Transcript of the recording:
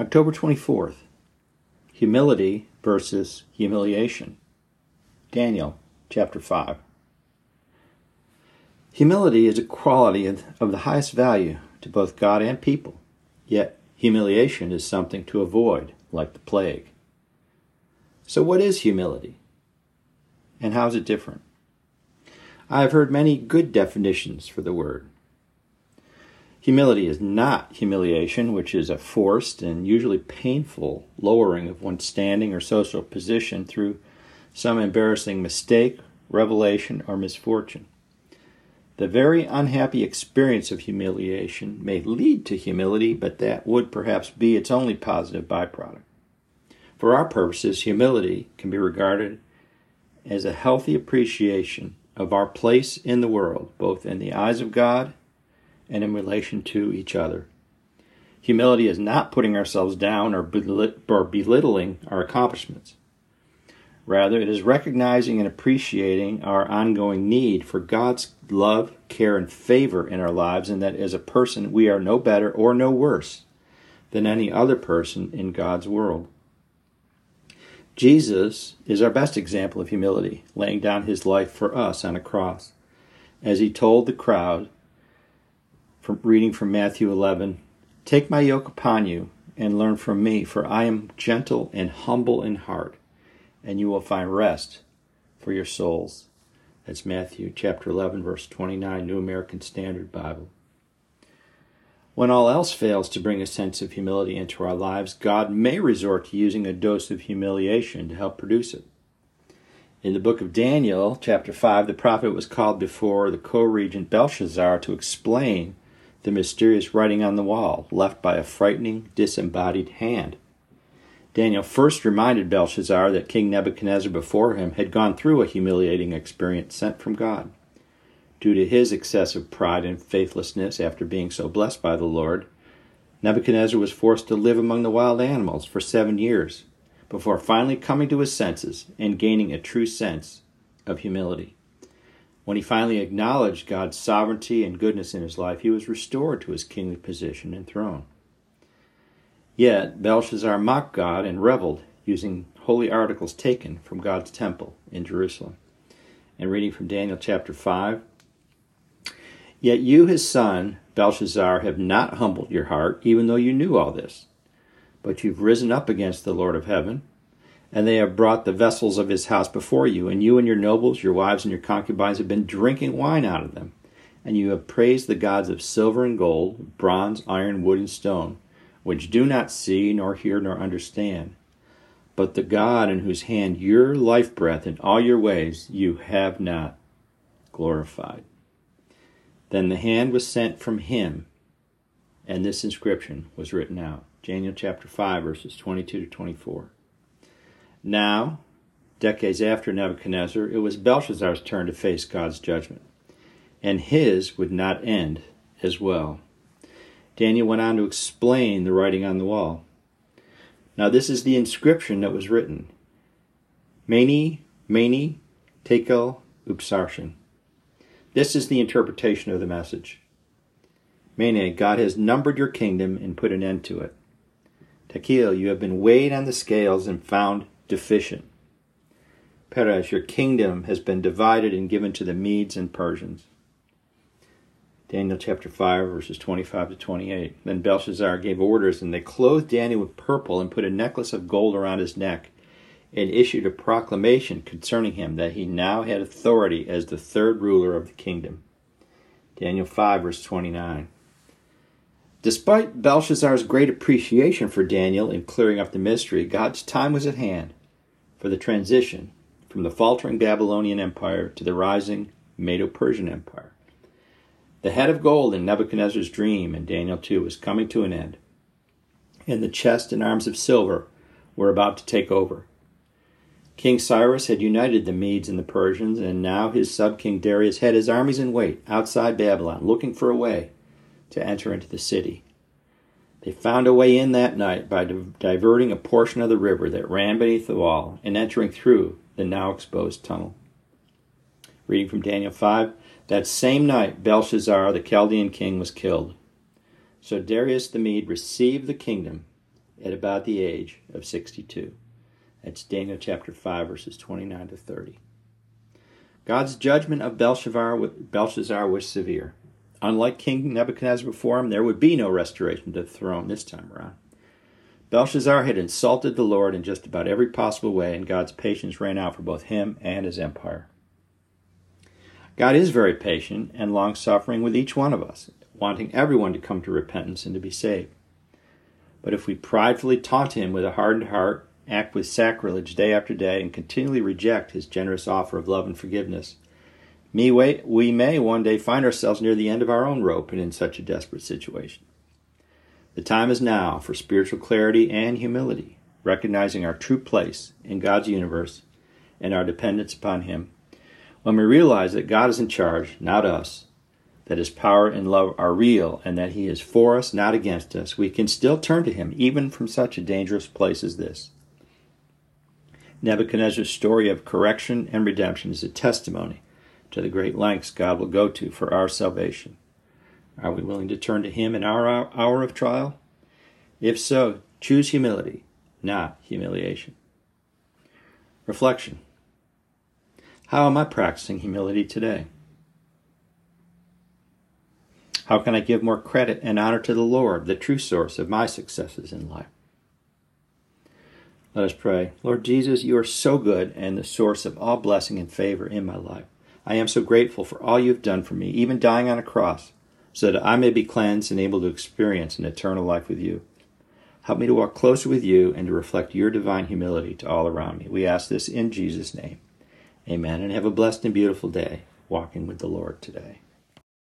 October 24th Humility versus Humiliation. Daniel chapter 5. Humility is a quality of the highest value to both God and people, yet humiliation is something to avoid, like the plague. So, what is humility? And how is it different? I have heard many good definitions for the word. Humility is not humiliation, which is a forced and usually painful lowering of one's standing or social position through some embarrassing mistake, revelation, or misfortune. The very unhappy experience of humiliation may lead to humility, but that would perhaps be its only positive byproduct. For our purposes, humility can be regarded as a healthy appreciation of our place in the world, both in the eyes of God and in relation to each other. Humility is not putting ourselves down or, or belittling our accomplishments. Rather, it is recognizing and appreciating our ongoing need for God's love, care, and favor in our lives, and that as a person we are no better or no worse than any other person in God's world. Jesus is our best example of humility, laying down his life for us on a cross. As he told the crowd, from reading from Matthew 11 Take my yoke upon you and learn from me, for I am gentle and humble in heart, and you will find rest for your souls. That's Matthew chapter 11, verse 29, New American Standard Bible. When all else fails to bring a sense of humility into our lives, God may resort to using a dose of humiliation to help produce it. In the book of Daniel, chapter 5, the prophet was called before the co regent Belshazzar to explain the mysterious writing on the wall left by a frightening, disembodied hand. Daniel first reminded Belshazzar that King Nebuchadnezzar before him had gone through a humiliating experience sent from God. Due to his excessive pride and faithlessness after being so blessed by the Lord, Nebuchadnezzar was forced to live among the wild animals for seven years before finally coming to his senses and gaining a true sense of humility. When he finally acknowledged God's sovereignty and goodness in his life, he was restored to his kingly position and throne. Yet Belshazzar mocked God and reveled using holy articles taken from God's temple in Jerusalem. And reading from Daniel chapter 5 Yet you, his son, Belshazzar, have not humbled your heart, even though you knew all this. But you've risen up against the Lord of heaven and they have brought the vessels of his house before you, and you and your nobles, your wives, and your concubines have been drinking wine out of them. And you have praised the gods of silver and gold, bronze, iron, wood, and stone, which do not see, nor hear, nor understand. But the God in whose hand your life breath and all your ways you have not glorified. Then the hand was sent from him, and this inscription was written out. Daniel chapter 5, verses 22 to 24. Now, decades after Nebuchadnezzar, it was Belshazzar's turn to face God's judgment, and his would not end as well. Daniel went on to explain the writing on the wall. Now, this is the inscription that was written Mene, Mene, Tekel, Upharsin. This is the interpretation of the message. Mene, God has numbered your kingdom and put an end to it. Tekel, you have been weighed on the scales and found deficient. Peres, your kingdom has been divided and given to the Medes and Persians. Daniel chapter 5, verses 25 to 28. Then Belshazzar gave orders, and they clothed Daniel with purple and put a necklace of gold around his neck, and issued a proclamation concerning him that he now had authority as the third ruler of the kingdom. Daniel 5, verse 29. Despite Belshazzar's great appreciation for Daniel in clearing up the mystery, God's time was at hand for the transition from the faltering Babylonian Empire to the rising Medo Persian Empire. The head of gold in Nebuchadnezzar's dream in Daniel 2 was coming to an end, and the chest and arms of silver were about to take over. King Cyrus had united the Medes and the Persians, and now his sub king Darius had his armies in wait outside Babylon, looking for a way to enter into the city. They found a way in that night by diverting a portion of the river that ran beneath the wall and entering through the now exposed tunnel. Reading from Daniel 5 That same night, Belshazzar, the Chaldean king, was killed. So Darius the Mede received the kingdom at about the age of 62. That's Daniel chapter 5, verses 29 to 30. God's judgment of Belshazzar, Belshazzar was severe. Unlike King Nebuchadnezzar before him, there would be no restoration to the throne this time around. Belshazzar had insulted the Lord in just about every possible way, and God's patience ran out for both him and his empire. God is very patient and long suffering with each one of us, wanting everyone to come to repentance and to be saved. But if we pridefully taunt him with a hardened heart, act with sacrilege day after day, and continually reject his generous offer of love and forgiveness, we may one day find ourselves near the end of our own rope and in such a desperate situation. The time is now for spiritual clarity and humility, recognizing our true place in God's universe and our dependence upon Him. When we realize that God is in charge, not us, that His power and love are real, and that He is for us, not against us, we can still turn to Him, even from such a dangerous place as this. Nebuchadnezzar's story of correction and redemption is a testimony to the great lengths God will go to for our salvation. Are we willing to turn to Him in our hour of trial? If so, choose humility, not humiliation. Reflection How am I practicing humility today? How can I give more credit and honor to the Lord, the true source of my successes in life? Let us pray. Lord Jesus, you are so good and the source of all blessing and favor in my life. I am so grateful for all you have done for me, even dying on a cross, so that I may be cleansed and able to experience an eternal life with you. Help me to walk closer with you and to reflect your divine humility to all around me. We ask this in Jesus' name. Amen. And have a blessed and beautiful day walking with the Lord today.